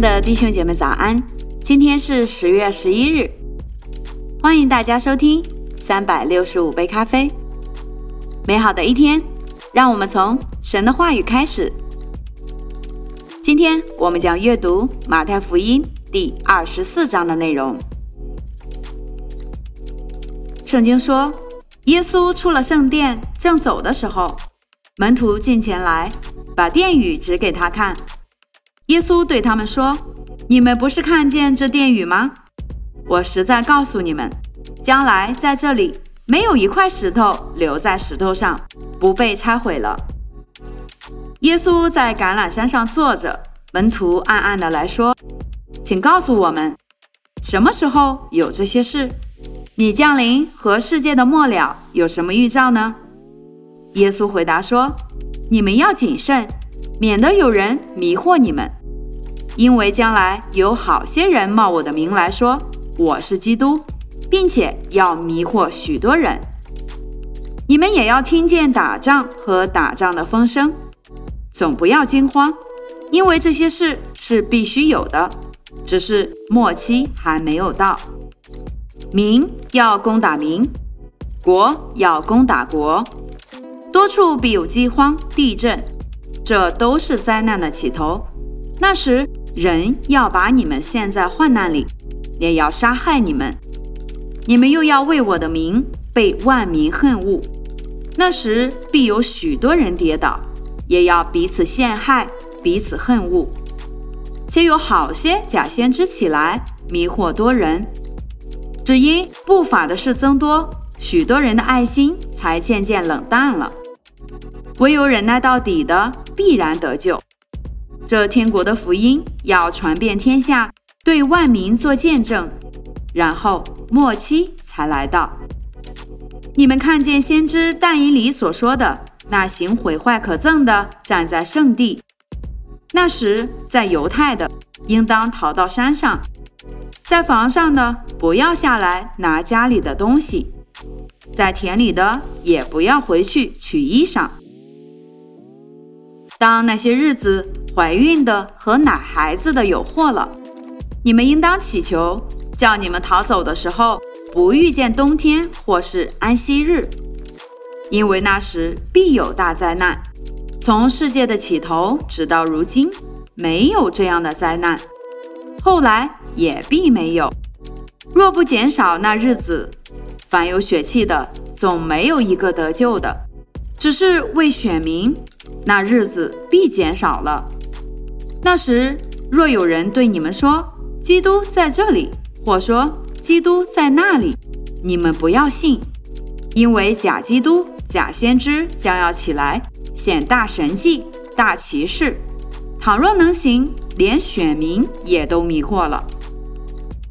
的弟兄姐妹早安！今天是十月十一日，欢迎大家收听三百六十五杯咖啡。美好的一天，让我们从神的话语开始。今天我们将阅读马太福音第二十四章的内容。圣经说，耶稣出了圣殿，正走的时候，门徒进前来，把殿宇指给他看。耶稣对他们说：“你们不是看见这殿宇吗？我实在告诉你们，将来在这里没有一块石头留在石头上不被拆毁了。”耶稣在橄榄山上坐着，门徒暗暗的来说：“请告诉我们，什么时候有这些事？你降临和世界的末了有什么预兆呢？”耶稣回答说：“你们要谨慎，免得有人迷惑你们。”因为将来有好些人冒我的名来说我是基督，并且要迷惑许多人。你们也要听见打仗和打仗的风声，总不要惊慌，因为这些事是必须有的，只是末期还没有到。民要攻打民，国要攻打国，多处必有饥荒、地震，这都是灾难的起头。那时。人要把你们陷在患难里，也要杀害你们，你们又要为我的名被万民恨恶。那时必有许多人跌倒，也要彼此陷害，彼此恨恶。且有好些假先知起来迷惑多人，只因不法的事增多，许多人的爱心才渐渐冷淡了。唯有忍耐到底的，必然得救。这天国的福音要传遍天下，对万民做见证，然后末期才来到。你们看见先知但以里所说的那行毁坏可憎的站在圣地，那时在犹太的应当逃到山上，在房上的不要下来拿家里的东西，在田里的也不要回去取衣裳。当那些日子。怀孕的和奶孩子的有祸了，你们应当祈求，叫你们逃走的时候不遇见冬天或是安息日，因为那时必有大灾难。从世界的起头直到如今，没有这样的灾难，后来也必没有。若不减少那日子，凡有血气的总没有一个得救的，只是为选民，那日子必减少了。那时，若有人对你们说基督在这里，或说基督在那里，你们不要信，因为假基督、假先知将要起来，显大神迹、大奇事。倘若能行，连选民也都迷惑了。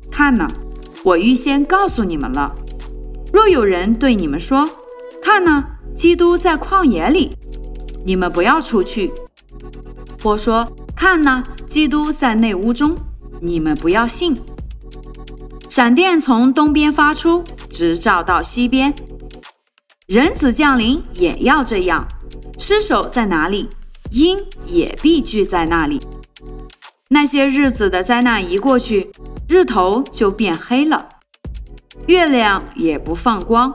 看呢，我预先告诉你们了。若有人对你们说，看呢，基督在旷野里，你们不要出去，或说。看呐，基督在内屋中，你们不要信。闪电从东边发出，直照到西边。人子降临也要这样。尸首在哪里，鹰也必聚在那里。那些日子的灾难一过去，日头就变黑了，月亮也不放光，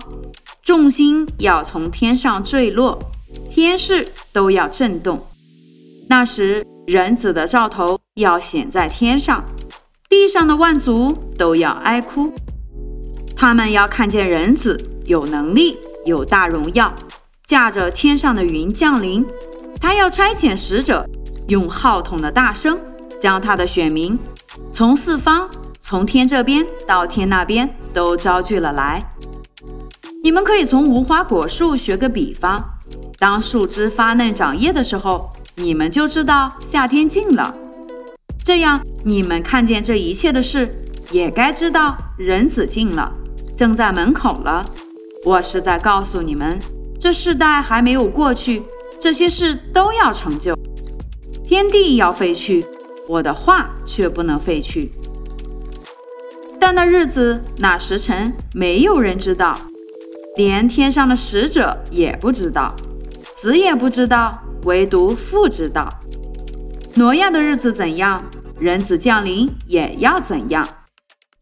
众星要从天上坠落，天势都要震动。那时。人子的兆头要显在天上，地上的万族都要哀哭。他们要看见人子有能力、有大荣耀，驾着天上的云降临。他要差遣使者，用号筒的大声，将他的选民从四方、从天这边到天那边都招聚了来。你们可以从无花果树学个比方：当树枝发嫩长叶的时候。你们就知道夏天近了，这样你们看见这一切的事，也该知道人子近了，正在门口了。我是在告诉你们，这世代还没有过去，这些事都要成就。天地要废去，我的话却不能废去。但那日子、那时辰，没有人知道，连天上的使者也不知道，子也不知道。唯独父知道，挪亚的日子怎样，人子降临也要怎样。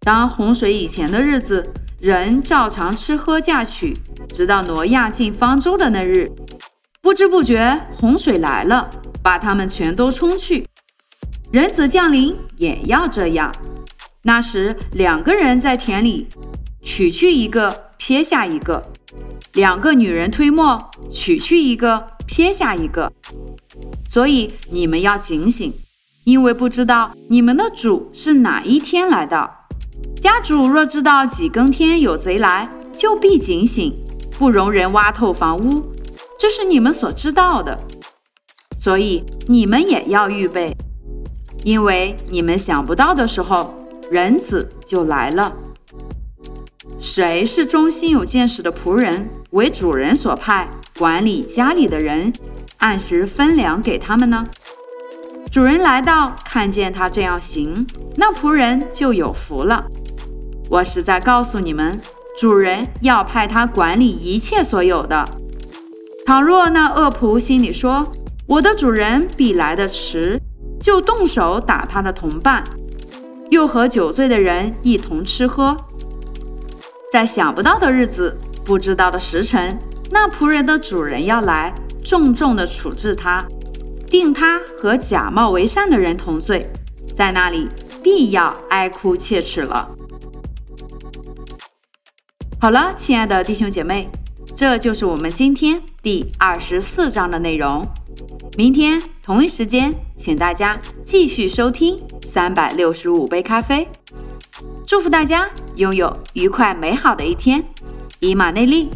当洪水以前的日子，人照常吃喝嫁娶，直到挪亚进方舟的那日，不知不觉洪水来了，把他们全都冲去。人子降临也要这样。那时两个人在田里，取去一个，撇下一个；两个女人推磨，取去一个，撇下一个。所以你们要警醒，因为不知道你们的主是哪一天来的。家主若知道几更天有贼来，就必警醒，不容人挖透房屋。这是你们所知道的，所以你们也要预备，因为你们想不到的时候，人子就来了。谁是忠心有见识的仆人，为主人所派管理家里的人，按时分粮给他们呢？主人来到，看见他这样行，那仆人就有福了。我实在告诉你们，主人要派他管理一切所有的。倘若那恶仆心里说：“我的主人必来的迟”，就动手打他的同伴，又和酒醉的人一同吃喝。在想不到的日子、不知道的时辰，那仆人的主人要来，重重的处置他，定他和假冒为善的人同罪，在那里必要哀哭切齿了。好了，亲爱的弟兄姐妹，这就是我们今天第二十四章的内容。明天同一时间，请大家继续收听三百六十五杯咖啡。祝福大家拥有愉快美好的一天，以马内利。